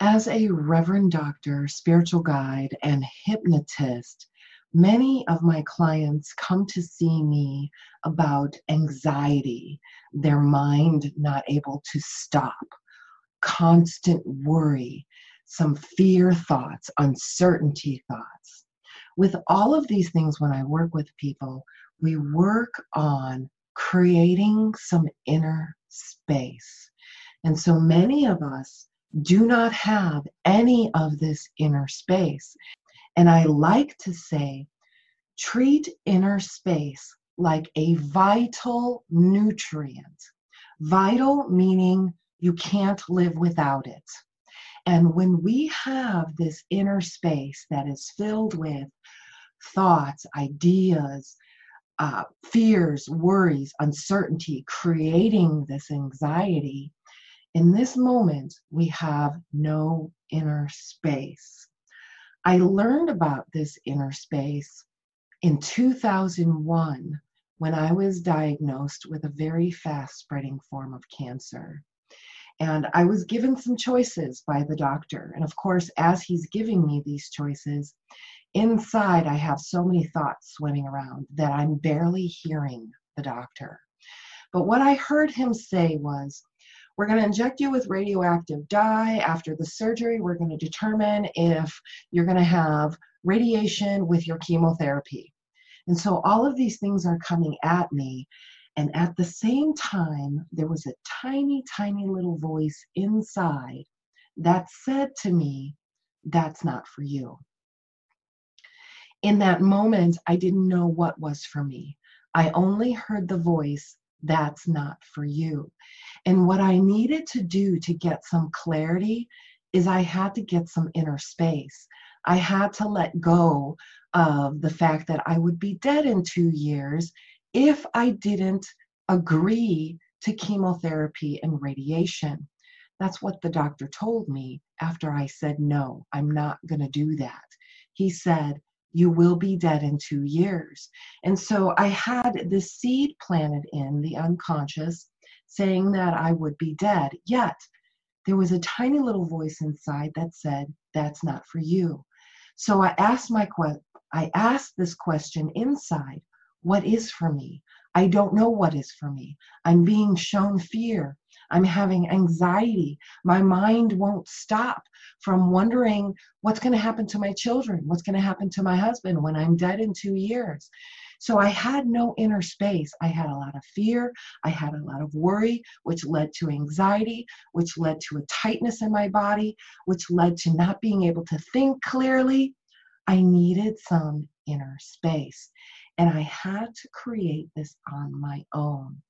As a reverend doctor, spiritual guide, and hypnotist, many of my clients come to see me about anxiety, their mind not able to stop, constant worry, some fear thoughts, uncertainty thoughts. With all of these things, when I work with people, we work on creating some inner space. And so many of us do not have any of this inner space. And I like to say, treat inner space like a vital nutrient. Vital meaning you can't live without it. And when we have this inner space that is filled with thoughts, ideas, uh, fears, worries, uncertainty, creating this anxiety, in this moment, we have no inner space. I learned about this inner space in 2001 when I was diagnosed with a very fast spreading form of cancer. And I was given some choices by the doctor. And of course, as he's giving me these choices, inside I have so many thoughts swimming around that I'm barely hearing the doctor. But what I heard him say was, we're going to inject you with radioactive dye. After the surgery, we're going to determine if you're going to have radiation with your chemotherapy. And so all of these things are coming at me. And at the same time, there was a tiny, tiny little voice inside that said to me, That's not for you. In that moment, I didn't know what was for me. I only heard the voice that's not for you. And what I needed to do to get some clarity is I had to get some inner space. I had to let go of the fact that I would be dead in two years if I didn't agree to chemotherapy and radiation. That's what the doctor told me after I said, No, I'm not going to do that. He said, you will be dead in two years. And so I had the seed planted in the unconscious saying that I would be dead. Yet there was a tiny little voice inside that said, That's not for you. So I asked my que- I asked this question inside, what is for me? I don't know what is for me. I'm being shown fear. I'm having anxiety. My mind won't stop from wondering what's going to happen to my children, what's going to happen to my husband when I'm dead in two years. So I had no inner space. I had a lot of fear. I had a lot of worry, which led to anxiety, which led to a tightness in my body, which led to not being able to think clearly. I needed some inner space. And I had to create this on my own.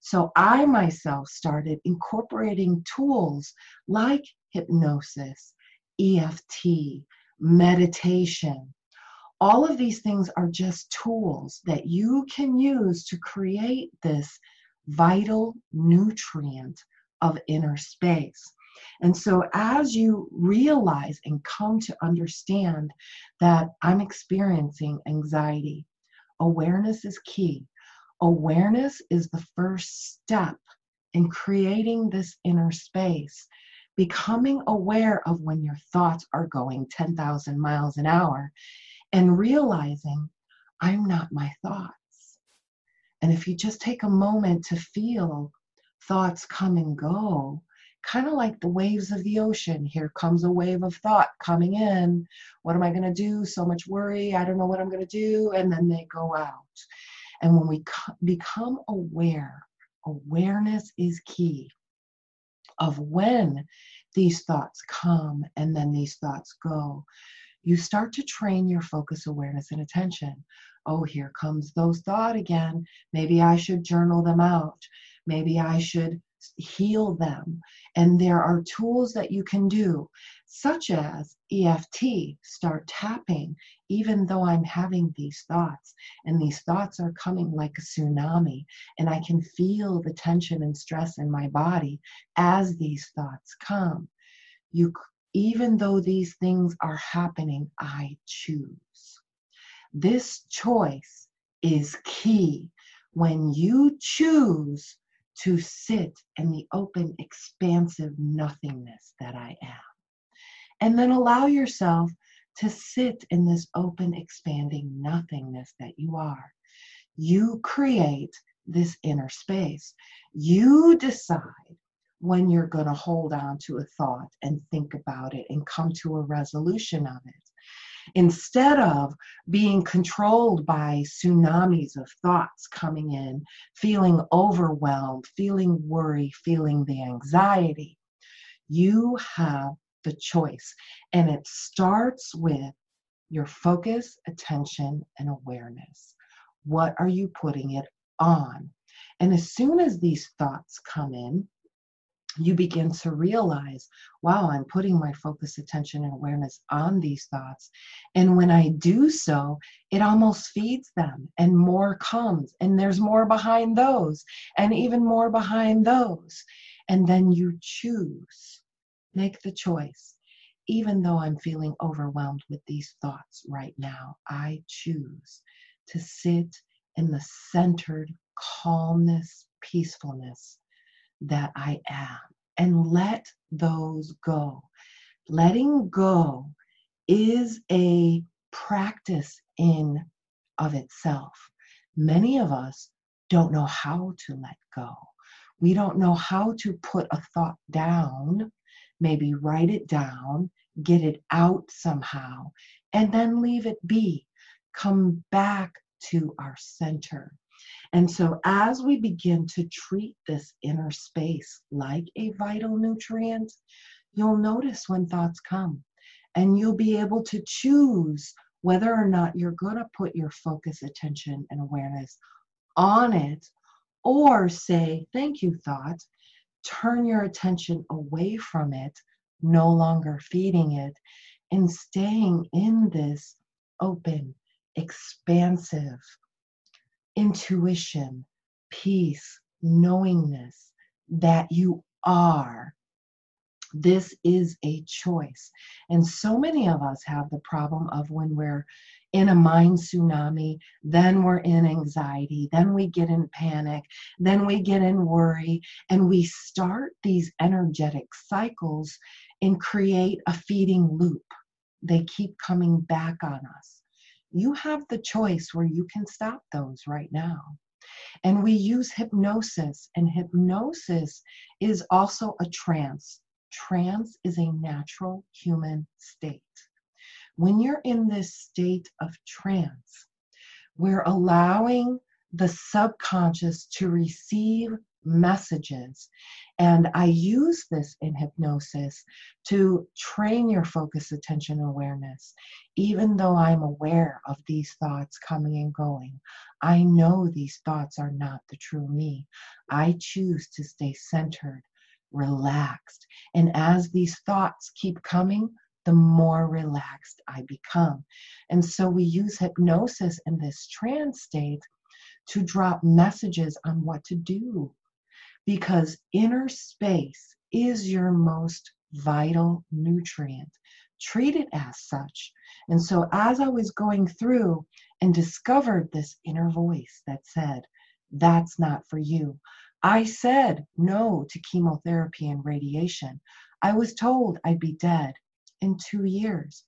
So I myself started incorporating tools like hypnosis, EFT, meditation. All of these things are just tools that you can use to create this vital nutrient of inner space. And so, as you realize and come to understand that I'm experiencing anxiety, awareness is key awareness is the first step in creating this inner space. Becoming aware of when your thoughts are going 10,000 miles an hour and realizing I'm not my thoughts. And if you just take a moment to feel thoughts come and go, kind of like the waves of the ocean. Here comes a wave of thought coming in. What am I going to do? So much worry. I don't know what I'm going to do. And then they go out. And when we become aware, awareness is key of when these thoughts come and then these thoughts go. You start to train your focus, awareness, and attention. Oh, here comes those thought again. Maybe I should journal them out. Maybe I should heal them. And there are tools that you can do, such as EFT, start tapping, even though I'm having these thoughts. And these thoughts are coming like a tsunami. And I can feel the tension and stress in my body as these thoughts come. You, even though these things are happening, I choose. This choice is key. When you choose to sit in the open, expansive nothingness that I am. And then allow yourself to sit in this open, expanding nothingness that you are. You create this inner space. You decide when you're going to hold on to a thought and think about it and come to a resolution of it. Instead of being controlled by tsunamis of thoughts coming in, feeling overwhelmed, feeling worry, feeling the anxiety, you have the choice. And it starts with your focus, attention, and awareness. What are you putting it on? And as soon as these thoughts come in, you begin to realize, wow, I'm putting my focus, attention, and awareness on these thoughts. And when I do so, it almost feeds them, and more comes, and there's more behind those, and even more behind those. And then you choose, make the choice. Even though I'm feeling overwhelmed with these thoughts right now, I choose to sit in the centered calmness, peacefulness that I am and let those go. Letting go is a practice in of itself. Many of us don't know how to let go. We don't know how to put a thought down, maybe write it down, get it out somehow, and then leave it be. Come back to our center. And so, as we begin to treat this inner space like a vital nutrient, you'll notice when thoughts come and you'll be able to choose whether or not you're going to put your focus, attention, and awareness on it or say, Thank you, thought. Turn your attention away from it, no longer feeding it, and staying in this open, expansive, intuition, peace, knowingness that you are. This is a choice. And so many of us have the problem of when we're in a mind tsunami, then we're in anxiety, then we get in panic, then we get in worry, and we start these energetic cycles and create a feeding loop. They keep coming back on us you have the choice where you can stop those right now. And we use hypnosis, and hypnosis is also a trance. Trance is a natural human state. When you're in this state of trance, we're allowing the subconscious to receive messages. And I use this in hypnosis to train your focus, attention, awareness. Even though I'm aware of these thoughts coming and going, I know these thoughts are not the true me. I choose to stay centered, relaxed. And as these thoughts keep coming, the more relaxed I become. And so we use hypnosis in this trance state to drop messages on what to do because inner space is your most vital nutrient. Treat it as such. And so, as I was going through and discovered this inner voice that said, That's not for you, I said no to chemotherapy and radiation. I was told I'd be dead in two years.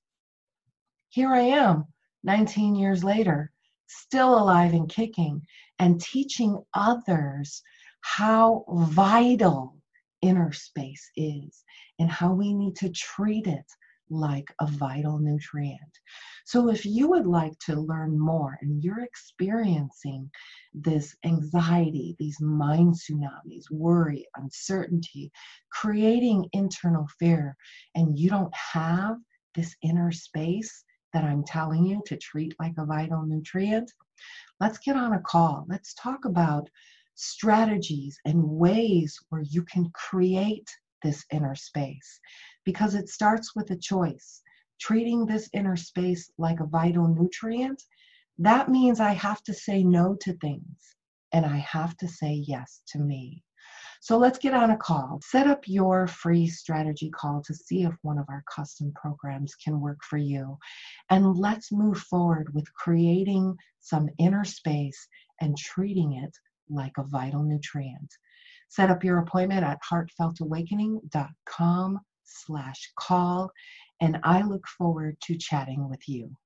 Here I am, 19 years later, still alive and kicking, and teaching others how vital inner space is and how we need to treat it like a vital nutrient. So, if you would like to learn more and you're experiencing this anxiety, these mind tsunamis, worry, uncertainty, creating internal fear, and you don't have this inner space that I'm telling you to treat like a vital nutrient, let's get on a call. Let's talk about strategies and ways where you can create this inner space because it starts with a choice. Treating this inner space like a vital nutrient, that means I have to say no to things and I have to say yes to me. So let's get on a call. Set up your free strategy call to see if one of our custom programs can work for you. And let's move forward with creating some inner space and treating it like a vital nutrient. Set up your appointment at heartfeltawakening.com slash call and I look forward to chatting with you.